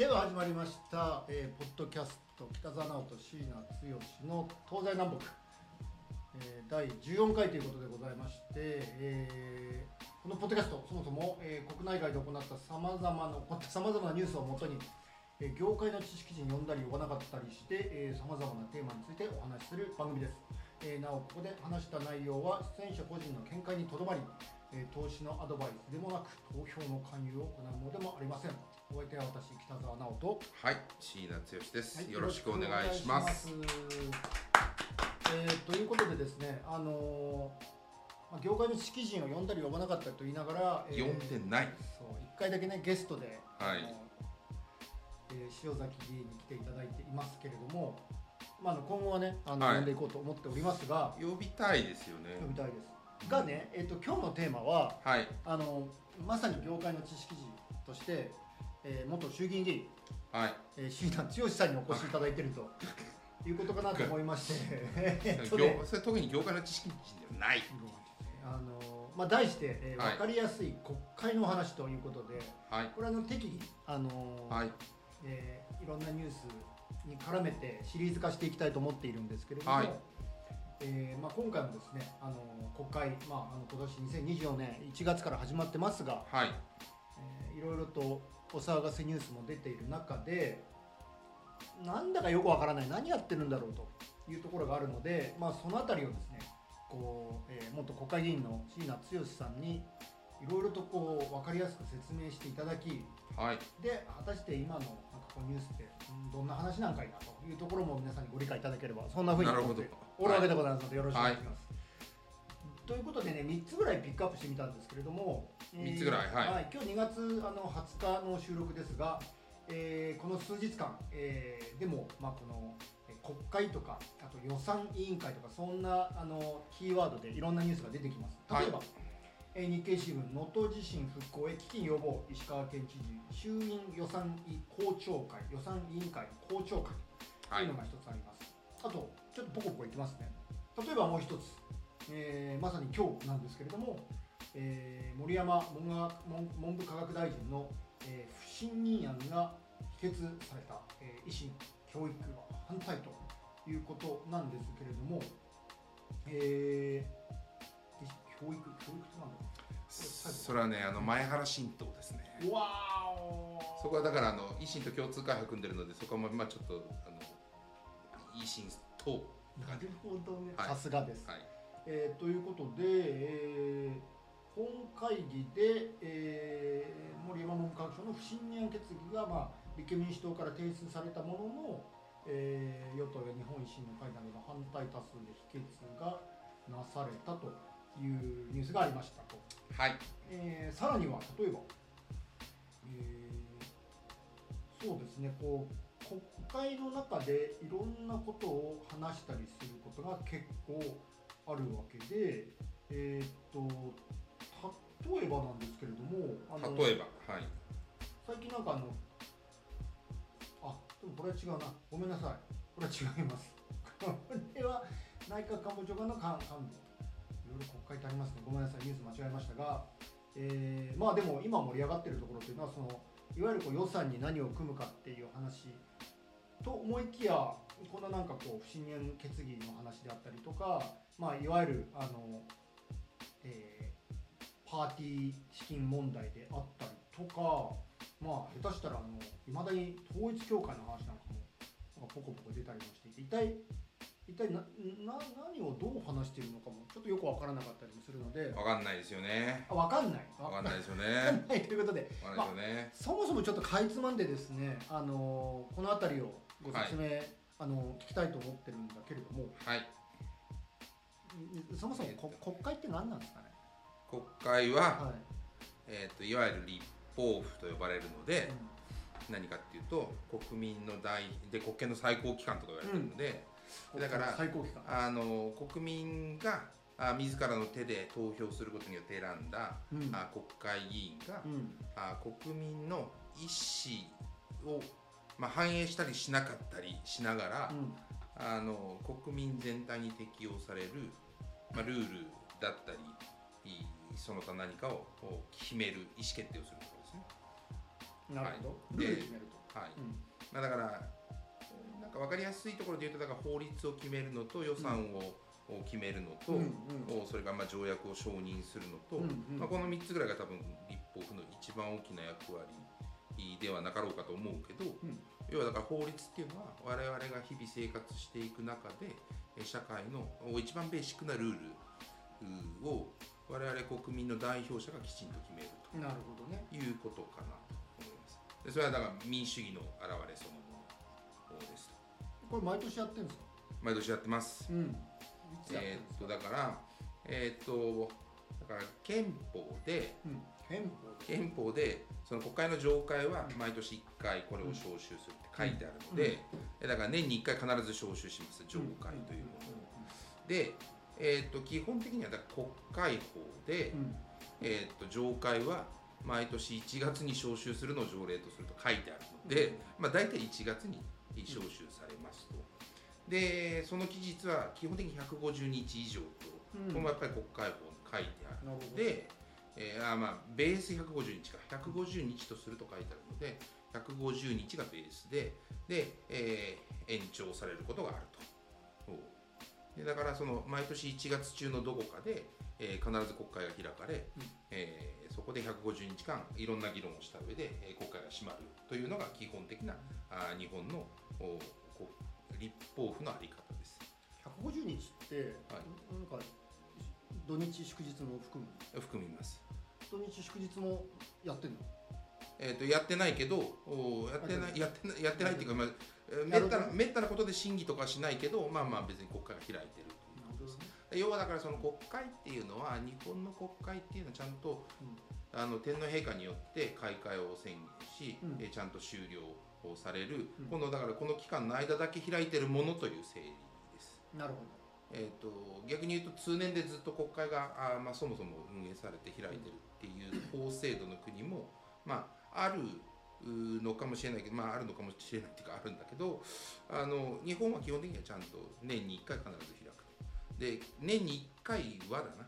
では始まりました、えーポッドキャスト北澤直人椎名剛の東西南北、えー第14回ということでございまして、えーこのポッドキャストそもそも、えー国内外で行ったさまざまなさまざまなニュースをもとに、えー業界の知識人呼んだり呼ばなかったりしてさまざまなテーマについてお話しする番組です、えーなおここで話した内容は出演者個人の見解にとどまりえー投資のアドバイスでもなく投票の勧誘を行うものでもありません。お相手は私北澤直人、はい、椎名剛です、はいよろしくお願いします。よろしくお願いします。えーということでですね、あのーまあ、業界の知識人を呼んだり呼ばなかったりと言いながら、えー呼んでない。そう一回だけねゲストで、はい。えー塩崎議員に来ていただいていますけれども、まあ、あの今後はねあの、はい。呼んでいこうと思っておりますが呼びたいですよね。呼びたいです。がね、えー、と今日のテーマははい、あのまさに業界の知識人として、えー元衆議院議員、はい、えー、椎名剛さんにお越しいただいていると。いうことかなと思いまして、えっと業ねそれ特に業界の知識人ではない。あのまあ、題して、えーはい。分かりやすい国会のお話ということで、はい、これはあの適宜、あのはい、えーいろんなニュースに絡めてシリーズ化していきたいと思っているんですけれども、はい。えーまあ、今回もですね、あの国会、まあ、あの今年2024年1月から始まってますが、はい、えーいろいろとお騒がせニュースも出ている中でなんだかよくわからない何やってるんだろうというところがあるので、まあ、そのあたりをですねこう、えー元国会議員の椎名剛さんにいろいろとこう分かりやすく説明していただきはい、で果たして今のなんかこうニュースってうんどんな話なんかいなというところも皆さんにご理解いただければそんなふうに思って。おるわけでございますのでよろしくお願いします。ということでね3つぐらいピックアップしてみたんですけれども、三つぐらいはい。今日2月あの20日の収録ですが、えーこの数日間、えーでも、まあ、このえー国会とかあと予算委員会とかそんなあのキーワードでいろんなニュースが出てきます。例えば、えー日経新聞能登地震復興へ基金要望石川県知事衆院予算委公聴会予算委員会の公聴会とはい。いうの、が一つあります、あとちょっとポコポコいきますね。例えばもう一つ、えーまさに今日なんですけれども、えー森山文部科学大臣の、えー不信任案が否決された、えー維新教育は反対ということなんですけれども、えー教育教育ってなんだろそれはね、あの前原新党ですね。うわそこはだからあの維新と共通会派組んでるので、そこはまあちょっとあの維新党。なるほどね、はい。さすがです、はい、えーということで、えー本会議で、えー森山文部科学省の不信任案決議が、まあ、立憲民主党から提出されたものの、えー与党や日本維新の会などの反対多数で否決がなされたというニュースがありましたと、はい、えーさらには例えば、えーそうですねこう国会の中でいろんなことを話したりすることが結構あるわけで、えーっと例えばなんですけれどもあの例えば、はい、最近なんかあのあでもこれは違うな。ごめんなさい。これは違います。これは内閣官房長官の幹幹部いろいろ国会ってありますね。ごめんなさい。ニュース間違えましたが、えーまあでも今盛り上がってるところっていうのはそのいわゆるこう予算に何を組むかっていう話と思いきやこのなんかこう不信任決議の話であったりとか、まあ、いわゆるあの、えーパーティー資金問題であったりとかまあ下手したらいまだに統一教会の話なんかもなんかポコポコ出たりもしていて一体一体なな何をどう話しているのかもちょっとよくわからなかったりもするのでわかんないですよね。あ分かんないわかんないですよね。んないということでわかんないですよね。そもそもちょっとかいつまんでですね、あのこの辺りをご説明、あの聞きたいと思ってるんだけれども、はい、んそもそもこ国会って何なんですかね？国会は、はい。えっ、といわゆる立法府と呼ばれるので。何かっていうと国民の大で国権の最高機関とか言われてるので、うんだから最高機関。あの国民があ自らの手で投票することによって選んだ、うんあ国会議員が、うんあ国民の意思を、まあ、反映したりしなかったりしながら、うんあの国民全体に適用される、まあ、ルールだったりいその他何かを決める意思決定をするところですね。なるほど。はい。でルール決めると。はい。うん。まあ、だからなんか分かりやすいところで言うとだから法律を決めるのと予算を決めるのと、うんうん。おそれからまあ条約を承認するのと、うんうん。まあ、この3つぐらいが多分立法府の一番大きな役割ではなかろうかと思うけど、ん。要はだから法律っていうのは我々が日々生活していく中でえ社会のお一番ベーシックなルールうを我々国民の代表者がきちんと決めるなるほどね。ということかなと思います。でそれはだから民主主義の表れそのものです。と。これ毎年やってるんですか？毎年やってます。うん。えーっとだからえーっとだから憲法でうん。憲法憲法でその国会の上会は毎年1回これを招集するって書いてあるので、えだから年に1回必ず招集します上会というもの。を。で、えーっと基本的には国会法で、うん。えーっと上会は毎年1月に招集するのを条例とすると書いてあるので、まあ、大体1月に招集されますと。でその期日は基本的に150日以上と、うん。これもやっぱり国会法に書いてあるなるほど。で、えーあまあベース150日か。150日とすると書いてあるので150日がベースでで、えー延長されることがあるとだからその毎年1月中のどこかで、えー必ず国会が開かれ、うん。えーそこで150日間いろんな議論をした上で、えー国会が閉まるというのが基本的なあー日本のおこう立法府の在り方です。150日って、はい。なんか土日祝日も含む含みます。土日祝日もやってんの？えー、とやってないけどおやってないやってない。やってないっていうか、まあ、えーめったなめったなことで審議とかはしないけどまあまあ別に国会が開いてるという。ことです要はだからその国会っていうのは日本の国会っていうのはちゃんと、あの天皇陛下によって開会を宣言し、うん。えーちゃんと終了をされる、うん。このだからこの期間の間だけ開いてるものという整理です。なるほえー、と逆に言うと通年でずっと国会があー、まあ、そもそも運営されて開いてるっていう法制度の国も、まあ、あるうのかもしれないけど、まあ、あるのかもしれないっていうかあるんだけどあの日本は基本的にはちゃんと年に1回必ず開く。とで年に1回はだな。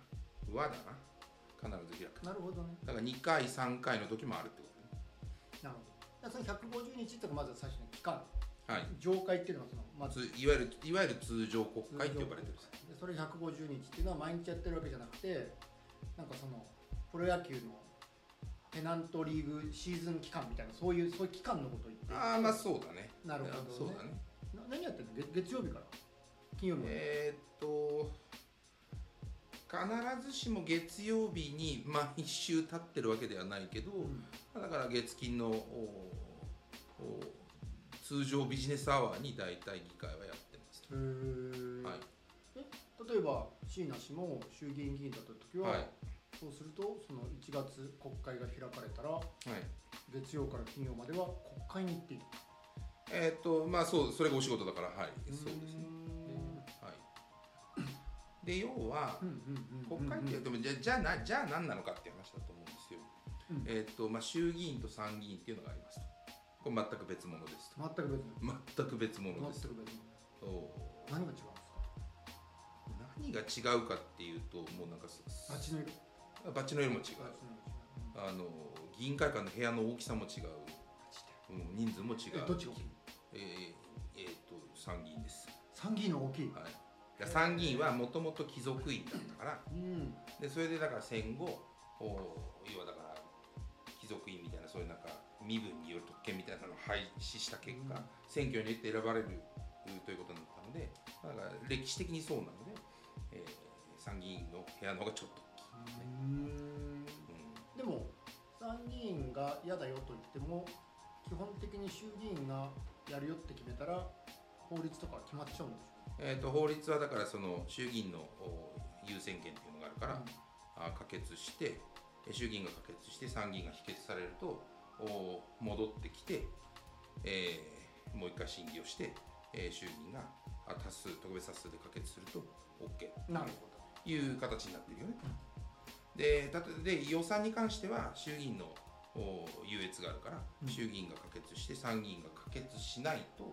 はだな。必ず開く。どなるほどね。だから2回3回の時もあるってこなるほど。その150日っていうのがまず最初の期間。とねはい。上会っていうのはそのまず。ついわゆるいわゆる通常国会って呼ばれてる。んですでそれ150日っていうのは毎日やってるわけじゃなくてなんかそのプロ野球のペナントリーグシーズン期間みたいなそういうそういう期間のことを言って。ああまあそうだね。なるほどね。そうだね。な何やってんの？月月曜日から？金曜日えーっと必ずしも月曜日に毎週立ってるわけではないけど、うん。だから月金のおお通常ビジネスアワーに大体議会はやってますへー。はい。例えば椎名氏も衆議院議員だった時は、はいそうするとその1月国会が開かれたらはい。月曜から金曜までは国会に行っている。えーっとまあそうそれがお仕事だからはい。そうですね。はい。で要は国会ってでもじゃじゃあなじゃあ何なのかっていう話だと思うんですよ、うん。えーっとまあ衆議院と参議院っていうのがありますと。これ全く別物ですと。全く別の全く別物です何が違うんですか？何が違うかっていうともうなんかそバチの色バッチの色も違う。あの議員会館の部屋の大きさも違う、うん、人数も違う。えどっちが大きい？えーえーと参議院です、参議院の大きい？はい、参議院はもともと貴族院だったから。うん。でそれでだから戦後お要はだから貴族院みたいなそういうなんか身分による特権みたいなのを廃止した結果、うん。選挙によって選ばれるうということになったのでだから歴史的にそうなので、えー参議院の部屋の方がちょっと大きい、うん。うんでも参議院が嫌だよと言っても基本的に衆議院がやるよって決めたら法律とか決まっちゃうんでしえー、と法律はだからその衆議院のお優先権っていうのがあるから、あ可決してえ衆議院が可決して参議院が否決されるとお戻ってきて、えーもう一回審議をして、えー衆議院があ多数特別多数で可決すると OK ょなるほという形になってるよね。でたとで予算に関しては衆議院のお優越があるから、うん。衆衆議院が可決して参議院が可決しないと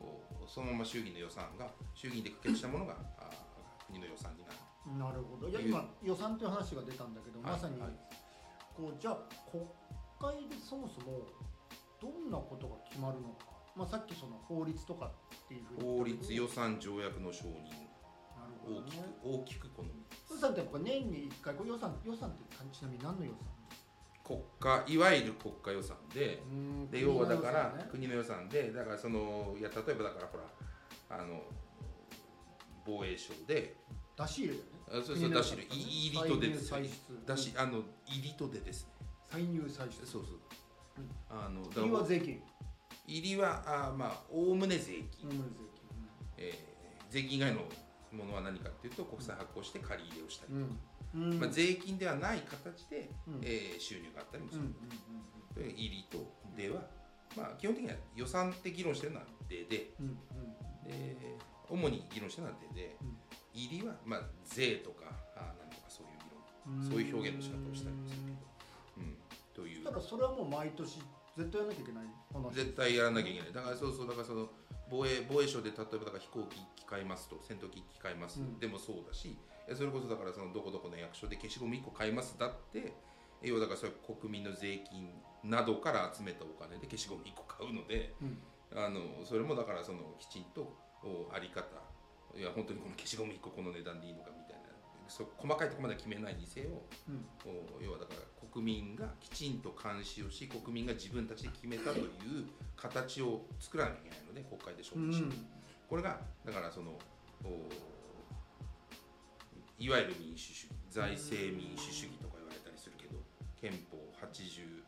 おそのまま衆議院の予算が衆議院で可決したものがあ国の予算になる。どなるほど。いや今予算という話が出たんだけど、はいまさに、はい。こうじゃあ国会でそもそもどどんなことが決まるのか、まあ、さっきその法律とかっていうふうに法律予算条約の承認。なるほど大きくね大きくこの予算ってやっぱ年に1回これ予算予算ってちなみに何の予算国家いわゆる国家予算で。うん。で要はだから国の予算ね。国の予算でだからそのいや例えばだからほらあの防衛省で。出し入れだよね。あそうそう出し入れ入りと出です出出しあの入りと出ですね。歳入歳出そうそう。うん。あのだ国からは税金。入りはあまあおおむね税金、うん。税えー税金以外のものは何かっていうと国債発行して借り入れをしたり、金うん。まあ、税金ではない形で、うん。えー収入があったりもすうんる、うんで入りと出は、まあ、基本的には予算って議論してるのは出でうんうん。で主に議論してるのは出で、うん。入りは、まあ、税とかあなんとかそういう議論うん。そういう表現の仕方をしたりもするけど、うん、という。だからそれはもう毎年絶対やらなきゃいけない話絶対やらなきゃいけない。だからそうそうだからその防衛防衛省で例えばだから飛行機機買いますと戦闘機機買います、うん。でもそうだしえそれこそだからそのどこどこの役所で消しゴム1個買いますだって要はだからそれ国民の税金などから集めたお金で消しゴム1個買うのでうん。あのそれもだからそのきちんとおあり方いや本当にこの消しゴム1個この値段でいいのかみたいなそ細かいところまでは決めないにせようん。お要はだから国民がきちんと監視をし国民が自分たちで決めたという形を作らなきゃいけないので国会で承うん認して、これがだからそのおいわゆる民主主義財政民主主義とか言われたりするけど憲法80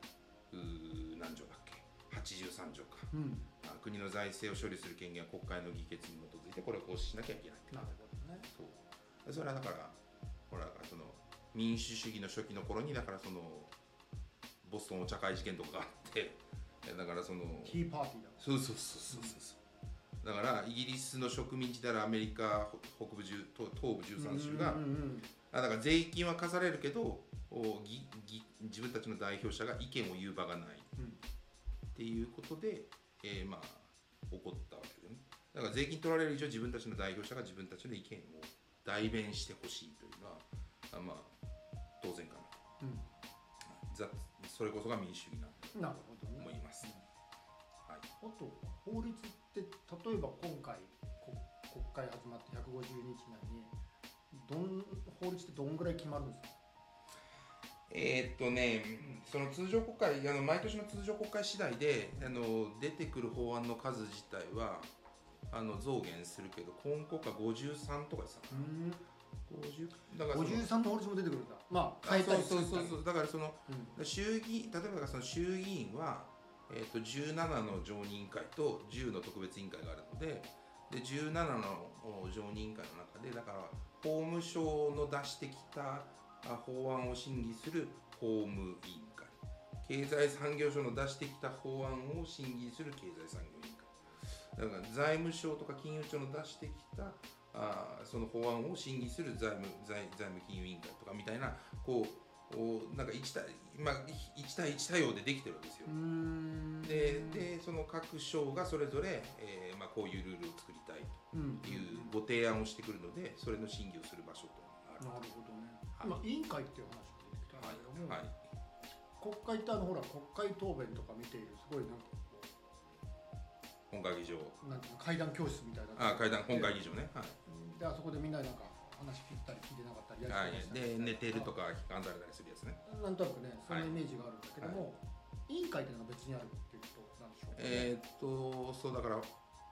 うー何条だっけ？83条か。うん。あ国の財政を処理する権限は国会の議決に基づいてこれを行使しなきゃいけない。なるほどね。そう。それはだからほらその民主主義の初期の頃にだからそのボストンお茶会事件とかがあってえ だからそのティーパーティーだそうそうそうそうそうそう。だからイギリスの植民地であるアメリカ北部10東東部13州が、うんうんあだから税金は課されるけどおぎぎ自分たちの代表者が意見を言う場がない。うん。っていうことで、えーまあ起こったわけでね。だから税金取られる以上自分たちの代表者が自分たちの意見を代弁してほしいというのはあまあ当然かな。とうん。ざそれこそが民主主義なんだと思います、はい、あと法律って例えば今回こ国会始まって150日内にどん法律ってどんぐらい決まるんですか？えーっとね、その通常国会、あの毎年の通常国会次第であの出てくる法案の数自体はあの増減するけど、今国会53とかさ、うん。50だからその53の法律も出てくるんだ。まああ変えたりそうそうそう作そうだからそのったり衆議院例えばその衆議院は、えー、と17の常任委員会と10の特別委員会があるのでで17のお常任委員会の中でだから法務省の出してきたあ法案を審議する法務委員会。経済産業省の出してきた法案を審議する経済産業委員会だから財務省とか金融庁の出してきたあその法案を審議する財務財財務金融委員会とかみたいなこうおなんか1対,、まあ、1対1対応でできてるわけですよ。う。ん。ででその各省がそれぞれ、えーまあ、こういうルールを作りたいうん。というご提案をしてくるのでそれの審議をする場所というのがある。なるほどね、はい。今委員会っていう話が出てきたんだけども、はい。国会ってあのほら国会答弁とか見ているすごいなんかこ本会議場。うなんていうの会談教室みたいな。あ会談本会議場ね、はい。であそこでみんなでなんか話聞いたり聞いてなかったりやはいり取りしたりで寝てるとか批判されたりするやつね。なんとなくねそんなイメージがあるんだけども、委員会っていうのが別にあるっていうことなんでしょうか、えーっとそうだから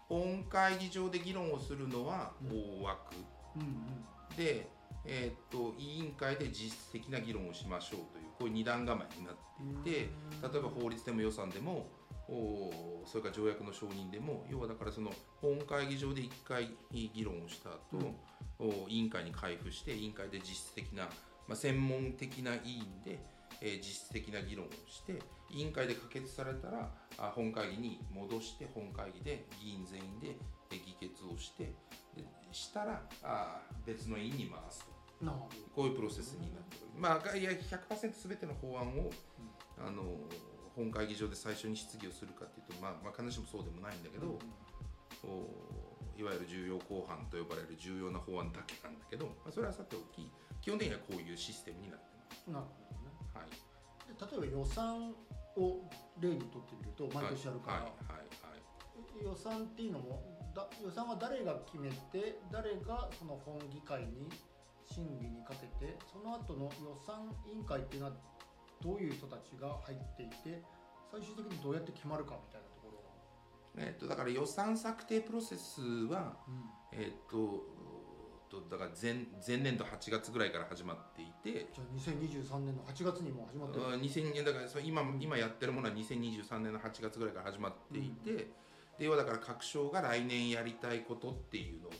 本会議場で議論をするのは大枠、うんで、えーっと委員会で実質的な議論をしましょうというこういう二段構えになっていて、例えば法律でも予算でもおそれから条約の承認でも要はだからその本会議場で1回議論をした後、お委員会に開付して委員会で実質的な、まあ、専門的な委員で、えー実質的な議論をして委員会で可決されたらあ本会議に戻して本会議で議員全員でえー議決をしてでしたらあ別の委員に回すと。こういうプロセスになっておりまあ、いや100%すべての法案を、あの本会議場で最初に質疑をするかっていうと、まあ、まあ必ずしもそうでもないんだけど、おいわゆる重要公判と呼ばれる重要な法案だけなんだけど、まあ、それはさておき基本的にはこういうシステムになってなるほどね。ます。はい。で例えば予算を例にとってみると毎年やるから、はいはいはい。予算っていうのもだ予算は誰が決めて誰がその本議会に審議にかけてその後の予算委員会っていうのはどういう人たちが入っていて最終的にどうやって決まるかみたいなところえっとだから予算策定プロセスはえっととだから前前年度8月ぐらいから始まっていてじゃあ2023年の8月にもう始まってる。あ2000年だから今今やってるものは2023年の8月ぐらいから始まっていて、で要はだから各省が来年やりたいことっていうのをピ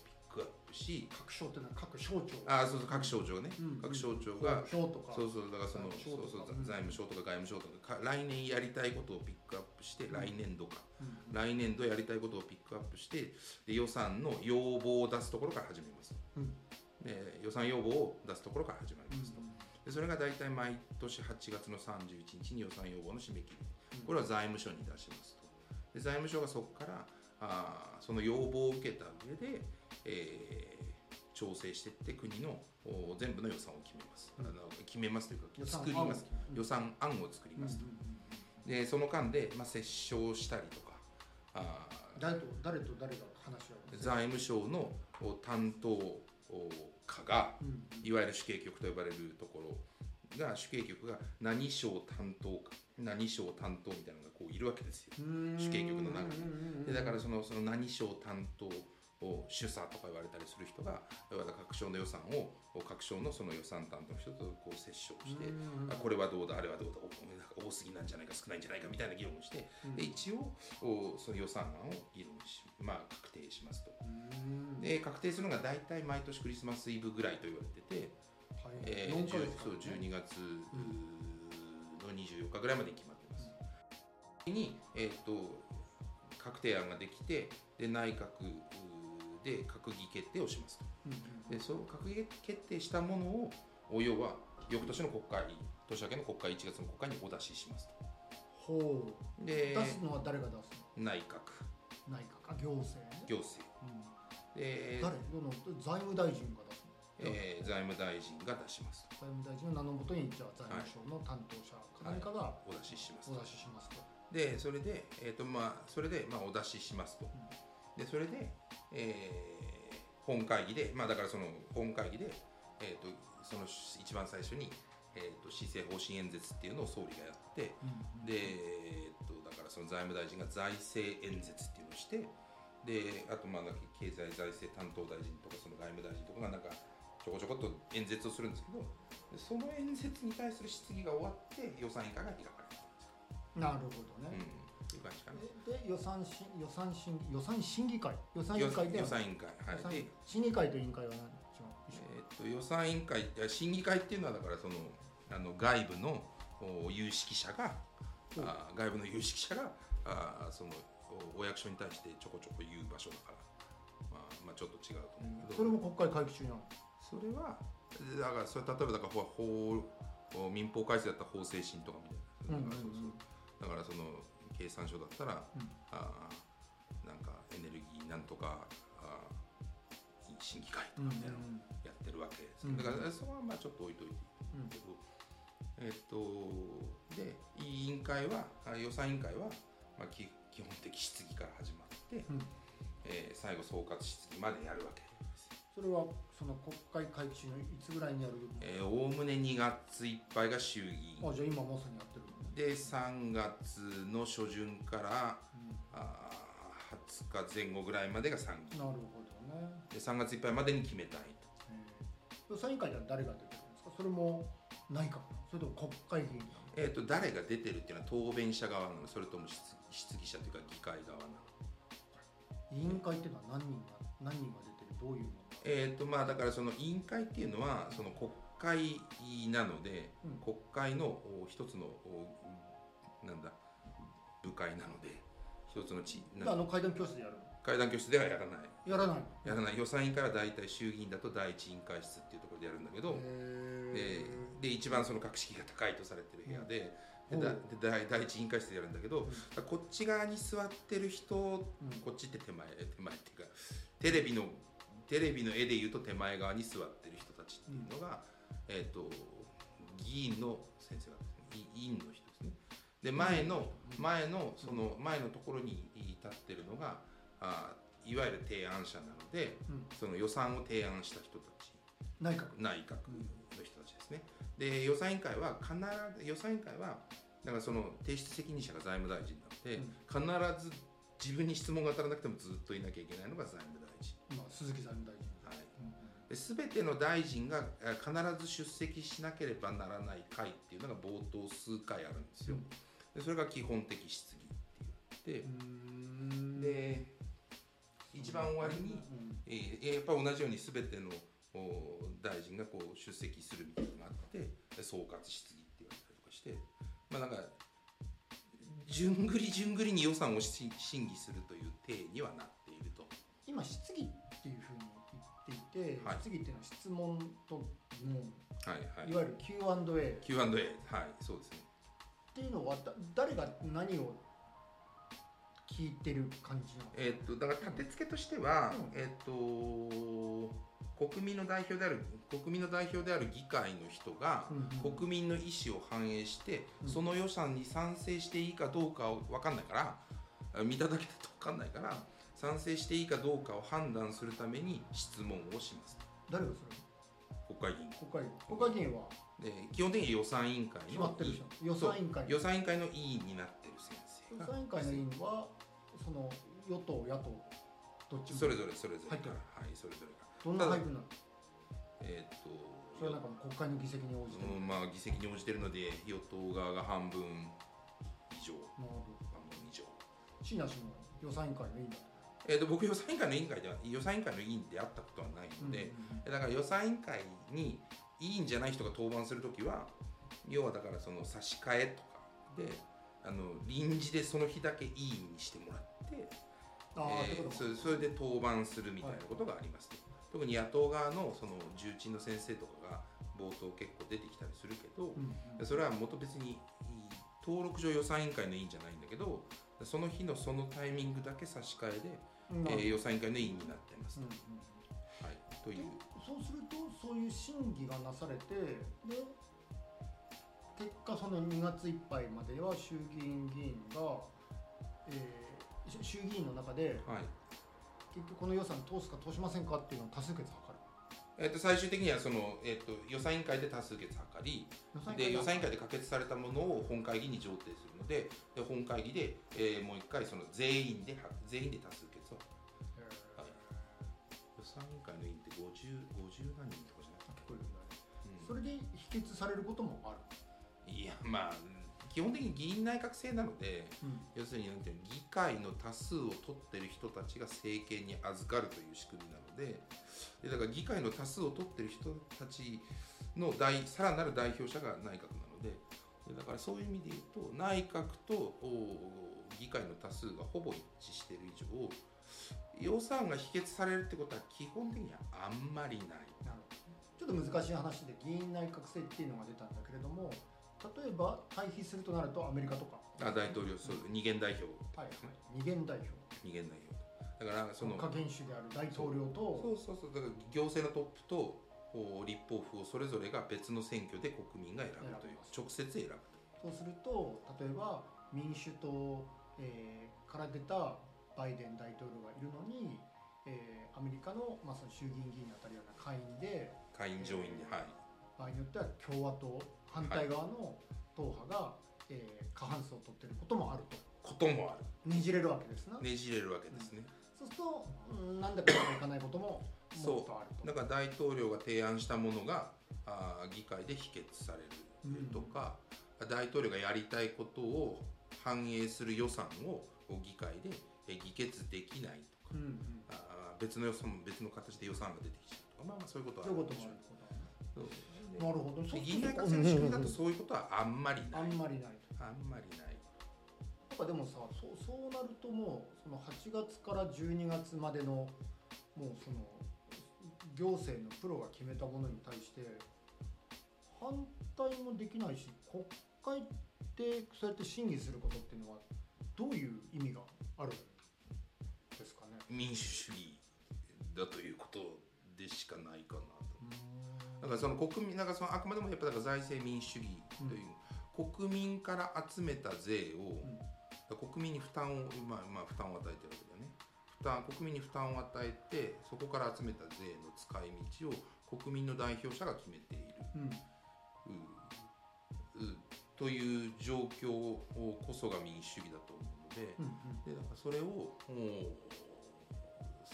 し各省っていうのは各省庁あそうそう各省庁ね、うん各省庁が、省とか。そうそうだからそのそうそう財務省とか外務省とかか来年やりたいことをピックアップして、来年度か。うん。来年度やりたいことをピックアップしてで予算の要望を出すところから始めます、うん。で予算要望を出すところから始まりますと、でそれが大体毎年8月の31日に予算要望の締め切り。これは財務省に出しますと。で財務省がそこからあーその要望を受けた上で、えー調整していって国のお全部の予算を決めます、あの決めますというか作ります。予算案を作りますと、でその間で、まあ、折衝したりとかあー誰と誰と誰が話し合うんですか財務省のお担当お課がうん。いわゆる主計局と呼ばれるところが主計局が何省担当か何省担当みたいなのがこういるわけですよ。主計局の中に。でだからそのその何省担当を主査とか言われたりする人が各省の予算を各省のその予算担当の人とこう折衝して、あこれはどうだあれはどうだ多すぎなんじゃないか少ないんじゃないかみたいな議論をして、で一応おその予算案を議論し、まあ、確定しますと。で確定するのが大体毎年クリスマスイブぐらいと言われてて、えー、4ヶ10月そう12月の24日ぐらいまでに決まってます。に、えー、と確定案ができてで内閣で閣議決定をしますと。でその閣議決定したものをお要は翌年の国会年明けの国会1月の国会にお出ししますと。ほう。で出すのは誰が出す内閣。の内閣。あ行政？ね行政。うん。で、誰？どの財務大臣が出すの？えー財務大臣が出します。財務大臣の名のもとにじゃあ財務省の担当者か何かがお出しします。おと出ししますと、でそれで、えーとまあ、それで、まあ、お出ししますと、でそれで、えー本会議で、まあ、だからその本会議で、えー、とその一番最初に、えー、と施政方針演説っていうのを総理がやって、で、えー、とだからその財務大臣が財政演説っていうのをしてであとまあ経済財政担当大臣とかその外務大臣とかがなんかちょこちょこっと演説をするんですけどでその演説に対する質疑が終わって予算委員会が開かれるんですなるほどうん、ね、っていう感じかな。でで予算し予算審議予算審議会？予算委員会で。予算委員会、はい。審議会と委員会は何？違うえー、と予算委員会審議会っていうのはだからそのあの外部のお有識者がうん。あ外部の有識者があそのおお役所に対してちょこちょこ言う場所だから、まあ、まあちょっと違うと思うけど、それも国会会期中なの？それはだからそれ例えばだから法法民法改正だったら法制審とかみたいな、うんうんうん。だからその経産省だったら、うん。あーなんかエネルギーなんとかあー審議会とかみたいなのをやってるわけです、うんだからそこはまあちょっと置いといて。いいけど、えっとで委員会はあ予算委員会は、まあ、き基本的質疑から始まって、うん。えー最後総括質疑までやるわけですよ。それはその国会会期中のいつぐらいにやるおおむね2月いっぱいが衆議院。あじゃあ今まさにやってるで3月の初旬からうん。あー20日前後ぐらいまでが参議院なるほどね。で3月いっぱいまでに決めたいと。予算委員会では誰が出てるんですか？それも内閣それとも国会議員えー、と誰が出てるっていうのは答弁者側なのそれとも質質疑者というか議会側なの委員会っていうのは何人が何人が出てる？どういうもの？えーとまあ、だからその委員会っていうのはその国会なので、うん。国会のお一つのおなんだ部会なので一つのちなあの階段教室でやる。の会談教室ではやらない。やらない。のやらない。予算委員会は大体衆議院だと第一委員会室っていうところでやるんだけど、へでで一番その格式が高いとされてる部屋で,うん。で、第第一委員会室でやるんだけど、こっち側に座ってる人うん。こっちって手前手前っていうかテレビのテレビの絵で言うと手前側に座ってる人たちっていうのが、えっ、と議員の先生方ですね委委員の人で前の前のその前のところに立ってるのがあいわゆる提案者なのでうん。その予算を提案した人たち。内閣。内閣の人たちですね。で予算委員会は必ず予算委員会はだからその提出責任者が財務大臣なので、必ず自分に質問が当たらなくてもずっといなきゃいけないのが財務大臣。まあ鈴木財務大臣。はい。全ての大臣がえ必ず出席しなければならない会っていうのが冒頭数回あるんですよ。でそれが基本的質疑って言うん。って、で一番終わりに、うんえーやっぱり同じように全てのお大臣がこう出席するみたいなのがあってで総括質疑って言われたりとかしてまあなんか順繰り順繰りに予算をし審議するという体にはなっていると。今質疑っていうふうに言っていて、はい。質疑っていうのは質問とはいはい。いわゆる Q&A Q&A はいそうですね。っていうのはだ誰が何を聞いてる感じなの？えーっとだから立て付けとしては、うん。えーっと国民の代表である国民の代表である議会の人が、うんうん。国民の意思を反映して、うん。その予算に賛成していいかどうかは分かんないからあ見ただけだと分かんないから賛成していいかどうかを判断するために質問をします誰がそれ？国会議員。国会議員。国会議員は？で基本的に予算委員会の決まってるじゃん。予算委員会。予算委員会の委員になってる先生が。予算委員会の委員はその与党野党どっちも。それぞれそれぞれ。はいそれぞれが。どんな配分なの？えーっとそれはなんか国会の議席に応じてまあ議席に応じてるので与党側が半分以上。半分以上。椎名氏も予算委員会の委員だ。えー、と僕予算委員会の委員会では予算委員会の委員であったことはないので、だから予算委員会に委員じゃない人が登板するときは要はだからその差し替えとかであの臨時でその日だけ委員にしてもらってえーそそれで登板するみたいなことがあります。と、特に野党側のその重鎮の先生とかが冒頭結構出てきたりするけど、うんうん。それは元別に登録上予算委員会の委員じゃないんだけどその日のそのタイミングだけ差し替えで、うん。えー予算委員会の委員になってますと,、うんうんはい、という。でそうするとそういう審議がなされてで結果その2月いっぱいまでは衆議院議員が、えーし衆議院の中ではい。結局この予算通すか通しませんかっていうのを多数決図る。えー、と最終的にはその、えー、と予算委員会で多数決図りで予算委員会で可決されたものを本会議に上程するのでで本会議で、えーもう一回その全員では全員で多数決 50, 50何人とかじゃなくて、聞こえるんだね。うん。それで否決されることもある、いやまあ基本的に議員内閣制なので要するになんていうの議会の多数を取ってる人たちが政権に預かるという仕組みなのででだから議会の多数を取ってる人たちの大さらなる代表者が内閣なのででだからそういう意味で言うと内閣とお議会の多数がほぼ一致している以上予算が否決されるってことは基本的にはあんまりない。なるほど。ちょっと難しい話で議員内閣制っていうのが出たんだけれども例えば対比するとなるとアメリカとか、あ大統領そう二元代表。はい。二元代表。二元代表。だからその国家元首である大統領と。そうそうそう。だから行政のトップと立法府をそれぞれが別の選挙で国民が選ぶという選直接選ぶそうすると例えば民主党、えーから出たバイデン大統領がいるのに、えーアメリカの,、まあその衆議院議員にあたるような会員で下院上院にはい。場合によっては共和党反対側の党派が、えー過半数を取っていることもあると。こともある。ねじれるわけですな、ねじれるわけですね、そうすると、うん、なんでこうもいかないことももっとあると。だから大統領が提案したものがあー議会で否決されるとか、大統領がやりたいことを反映する予算を議会でえ議決できないとか。うんうん、あー別の予算も別の形で予算が出てきちゃうとか。まあまあそういうことはあでしょるうなるほど。でそう議員内閣制の仕組みだとそういうことはあんまりあない。んまりないと。あんまりない。なんかでもさそうそうなるともうその8月から12月までのもうその行政のプロが決めたものに対して反対もできないし国会でそうやって審議することっていうのはどういう意味がある？民主主義だということでしかないかなと。だからその国民なんかそのあくまでもやっぱだから財政民主主義という、国民から集めた税を、だから国民に負担を、まあ、まあ負担を与えてるわけだよね。負担国民に負担を与えてそこから集めた税の使い道を国民の代表者が決めている。うん。ううという状況こそが民主主義だと思うのでうん。でだからそれをもう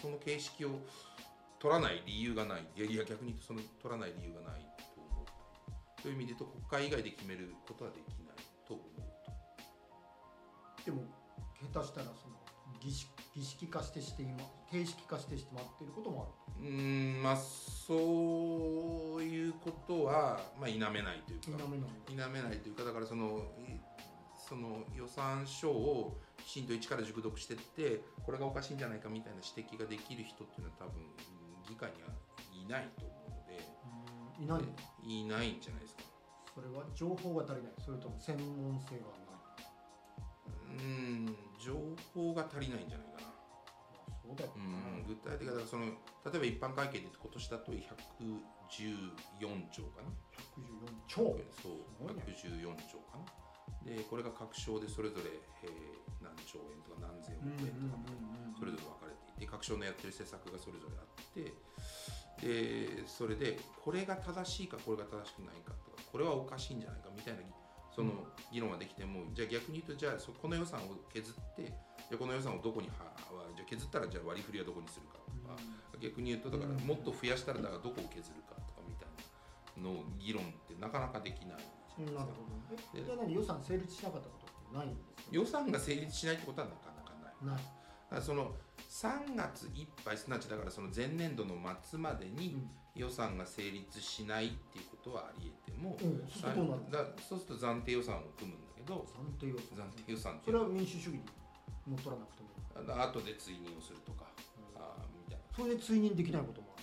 その形式を取らない理由がないいやいや逆にその取らない理由がないと思うという意味で言うと国会以外で決めることはできないと思うと。でも下手したらその儀式儀式化してして今形式化してしまっていることもあるうーんまあそういうことは、まあ、否めないというか否めない否めないというかだからそのその予算書をきちんと一から熟読してってこれがおかしいんじゃないかみたいな指摘ができる人っていうのは多分うん議会にはいないと思うのでうん。いないでいないんじゃないですか。それは情報が足りない。それとも専門性がない。うーん情報が足りないんじゃないかな。まあそうだようん具体的なその例えば一般会計で今年だと114兆かな。114兆？そうね。114兆かな。でこれが各省でそれぞれ、えー何兆円とか何千億円とかそれぞれ分かれていて各省のやってる施策がそれぞれあってでそれでこれが正しいかこれが正しくないかとかこれはおかしいんじゃないかみたいなその議論ができてもじゃあ逆に言うとじゃあそこの予算を削ってじゃあこの予算をどこにははじゃあ削ったらじゃあ割り振りはどこにするかとか、逆に言うとだからうん。もっと増やしたらだからどこを削るかとかみたいなのを議論ってなかなかできないじゃないですか。なるほど。えじゃあ何予算成立しなかったこないんですか予算が成立しないってことはなかなかない。ない。その3月いっぱいすなわちだからその前年度の末までに予算が成立しないっていうことはありえても、うん、うん、そうするとどうなるだそうすると暫定予算を組むんだけど暫定予算。暫定予算それは民主主義に乗っ取らなくても。は後で追認をするとか、あーみたいそれで追認できないこともあ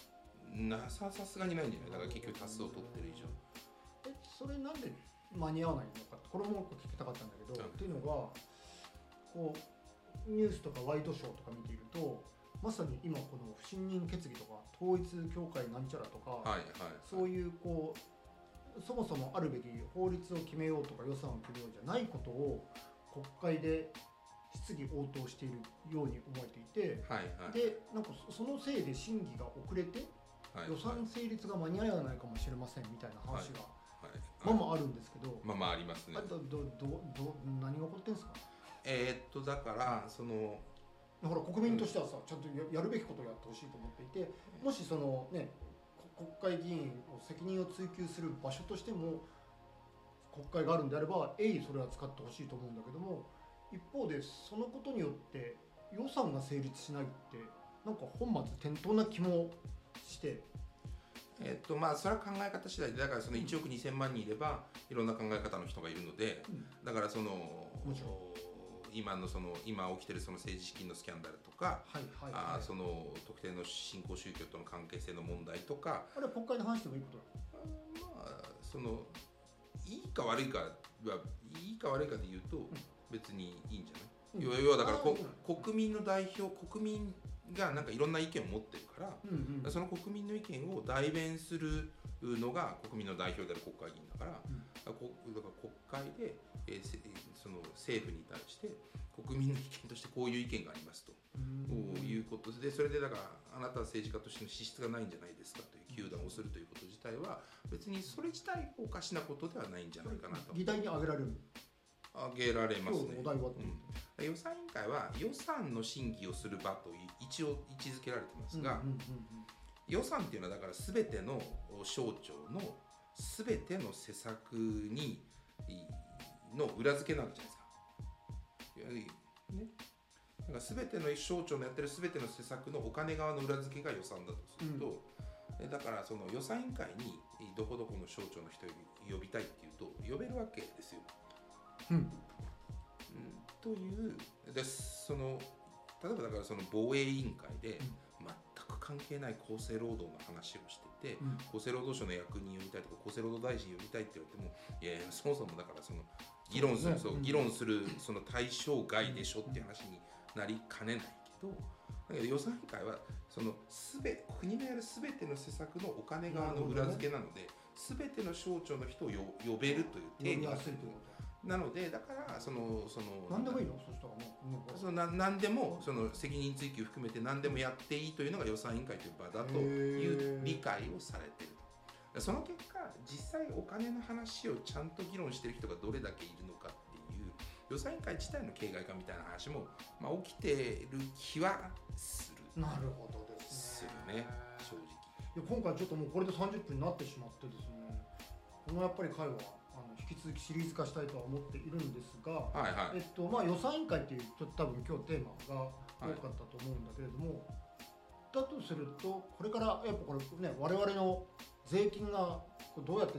るななささすがにないんじゃない？だから結局多数を取ってる以上。えそれなんで間に合わないの？これも聞きたかったんだけど、うん。っていうのがこうニュースとかワイドショーとか見ているとまさに今この不信任決議とか統一教会なんちゃらとか、はいはいそういうこうそもそもあるべき法律を決めようとか予算を決めようじゃないことを国会で質疑応答しているように思えていてはいはい。でなんかそそのせいで審議が遅れてはい予算成立が間に合わないかもしれませんみたいな話がはいまあまああるんですけど、まあまあありますね。あどどどど何が起こってんですか？えーっとだからそのほら国民としてはさちゃんとややるべきことをやってほしいと思っていてもしそのねこ国会議員を責任を追及する場所としても国会があるんであれば鋭意それは使ってほしいと思うんだけども一方でそのことによって予算が成立しないってなんか本末転倒な気もしてえっとまあそれは考え方次第でだからその1億2000万人いればいろんな考え方の人がいるのでだからその今のその今起きてるその政治資金のスキャンダルとか、はいはい、その特定の新興宗教との関係性の問題とか、あれは国会で話してもいいことだまあそのいいか悪いかはいいか悪いかで言うと別にいいんじゃない、うん。要はだから国民の代表国民がなんかいろんな意見を持ってるから、うんうん。その国民の意見を代弁するのが国民の代表である国会議員だから、うん。だから国会で、えーせその政府に対して国民の意見としてこういう意見がありますと、うん。いうこと。でそれでだからあなたは政治家としての資質がないんじゃないですかという糾弾をするということ自体は別にそれ自体おかしなことではないんじゃないかなと。議題に挙げられる挙げられますね。うん。予算委員会は予算の審議をする場と一応位置づけられてますが、うんうんうん予算っていうのはだから全ての省庁の全ての施策にいの裏付けなわけじゃないですか。ね、だから全ての省庁のやってる全ての施策のお金側の裏付けが予算だとすると、えだからその予算委員会にどこどこの省庁の人を呼びたいっていうと呼べるわけですよ。うん。うんというでその例えばだからその防衛委員会で全く関係ない厚生労働の話をしてて、うん。厚生労働省の役人呼びたいとか厚生労働大臣呼びたいって言われてもいやいやそもそもだからその議論するそね。うん。議論するその対象外でしょっていう話になりかねないけどだけど予算委員会はそのすべ国のやる全ての施策のお金側の裏付けなので全ての省庁の人をよ呼べるという定義がやすいというこなのでだからそのその何でもいいの？そしたらもうもう。そのな何でもその責任追及含めて何でもやっていいというのが予算委員会という場だという理解をされている。とその結果実際お金の話をちゃんと議論している人がどれだけいるのかっていう予算委員会自体の形骸化みたいな話も、まあ、起きてる気はする。なるほどですね。するね正直。いや今回ちょっともうこれで30分になってしまってですね。このやっぱり会は引き続きシリーズ化したいとは思っているんですが、はいはい。えっとまあ、予算委員会っていうと多分今日テーマが多かったと思うんだけれども、だとするとこれからやっぱこれね我々の税金がどうやって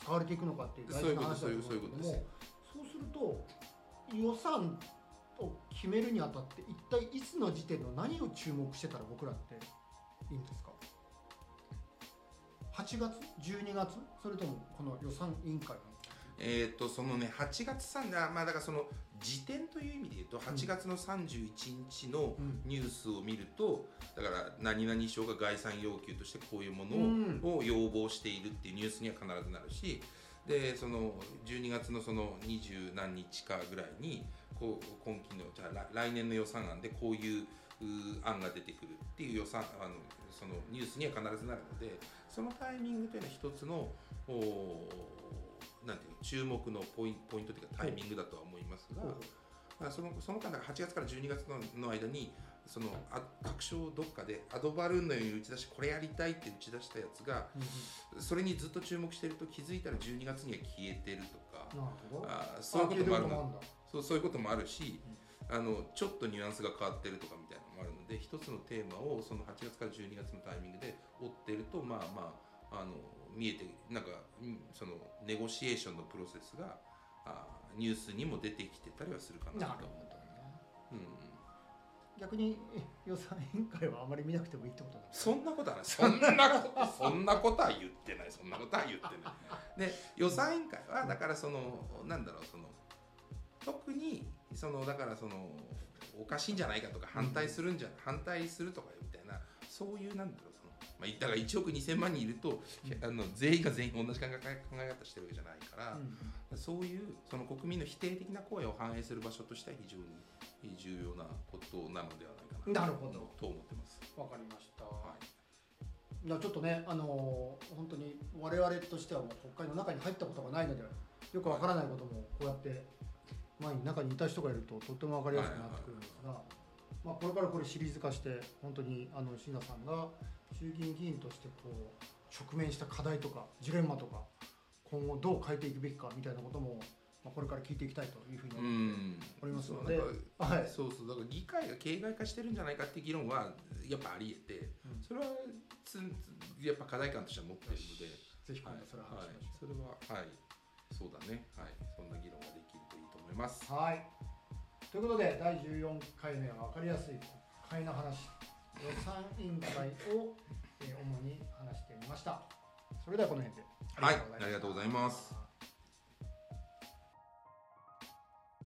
使われていくのかっていう大事な話だと思うんだけどもそうすると予算を決めるにあたって一体いつの時点の何を注目してたら僕らっていいんですか？8月12月それともこの予算委員会のえー、とそのね8月3あまあだからその時点という意味で言うと8月の31日のうん。ニュースを見るとだから何々省が概算要求としてこういうもうん。のを要望しているっていうニュースには必ずなるしでその12月のその二十何日かぐらいにこう今期のじゃあ来来年の予算案でこういう案が出てくるっていう予算あのそのニュースには必ずなるのでそのタイミングというのは一つのおーなんていうの注目のポインポイントというかタイミングだとは思いますが、まあ、そのその間だから8月から12月のの間にそのあ各省どっかでアドバルーンのように打ち出しこれやりたいって打ち出したやつがそれにずっと注目してると気づいたら12月には消えてるとかあーそういうこともあるそうそういうこともあるし、あのちょっとニュアンスが変わってるとかみたいなのもあるので一つのテーマをその8月から12月のタイミングで追ってるとまあまああの見えてなんかうんそのネゴシエーションのプロセスがあニュースにも出てきてたりはするかなと。なるほどね。うん、逆にえ予算委員会はあまり見なくてもいいってことだそんなことはない。そんなことそんなことは言ってない。そんなことは言ってない。で予算委員会はだからそのなんだろうその特にそのだからそのおかしいんじゃないかとか反対するんじゃ、反対するとかみたいなそういうなんだろうまあ、だから1億2000万人いると、あの全員が全員同じ考え考え方してるわけじゃないから、うん。そういうその国民の否定的な声を反映する場所としては非常に重要なことなのではないかななるほど。と思ってます。わかりました、はい。ちょっとね、あのー本当に我々としてはもう国会の中に入ったことがないのでよくわからないこともこうやって前に中にいた人がいるととってもわかりやすくなってくるんですが、まあ、これからこれシリーズ化して本当にあの椎名さんが衆議院議員としてこう直面した課題とかジレンマとか今後どう変えていくべきかみたいなことも、まあ、これから聞いていきたいというふうにう思んっておりますので、はい。そうそうだから議会が形骸化してるんじゃないかっていう議論はやっぱあり得て、うん。それはつやっぱ課題感としては持ってるので、ぜひ今はい度それはいしましょう。それははい。そうだね。はい。そんな議論ができるといいと思います。はい。ということで、第14回目は分かりやすい国会の話、予算委員会を、えー主に話してみました。それではこの辺で。はいありがとうございます